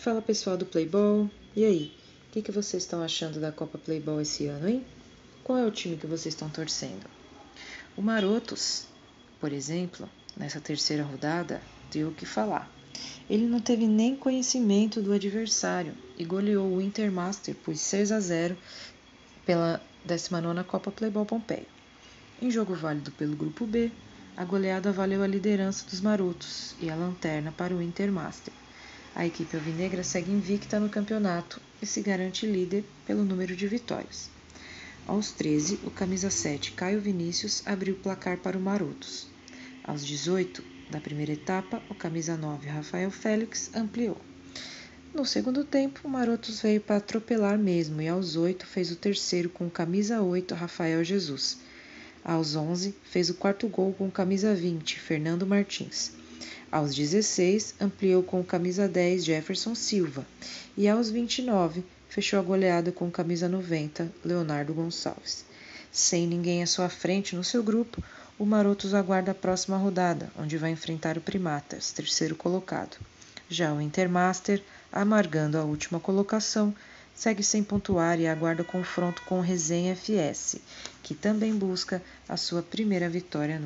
Fala pessoal do Playball, e aí? O que, que vocês estão achando da Copa Playball esse ano, hein? Qual é o time que vocês estão torcendo? O Marotos, por exemplo, nessa terceira rodada, deu o que falar. Ele não teve nem conhecimento do adversário e goleou o Intermaster por 6 a 0 pela 19ª Copa Playball Pompeia. Em jogo válido pelo grupo B, a goleada valeu a liderança dos marotos e a lanterna para o Intermaster. A equipe alvinegra segue invicta no campeonato e se garante líder pelo número de vitórias. Aos 13, o camisa 7 Caio Vinícius abriu o placar para o Marotos. Aos 18 da primeira etapa, o camisa 9 Rafael Félix ampliou. No segundo tempo, o Marotos veio para atropelar mesmo e aos 8 fez o terceiro com o camisa 8 Rafael Jesus. Aos 11, fez o quarto gol com camisa 20, Fernando Martins. Aos 16, ampliou com camisa 10, Jefferson Silva. E aos 29, fechou a goleada com camisa 90, Leonardo Gonçalves. Sem ninguém à sua frente no seu grupo, o Marotos aguarda a próxima rodada, onde vai enfrentar o Primatas, terceiro colocado. Já o Intermaster, amargando a última colocação, segue sem pontuar e aguarda o confronto com o Resenha FS, que também busca a sua primeira vitória no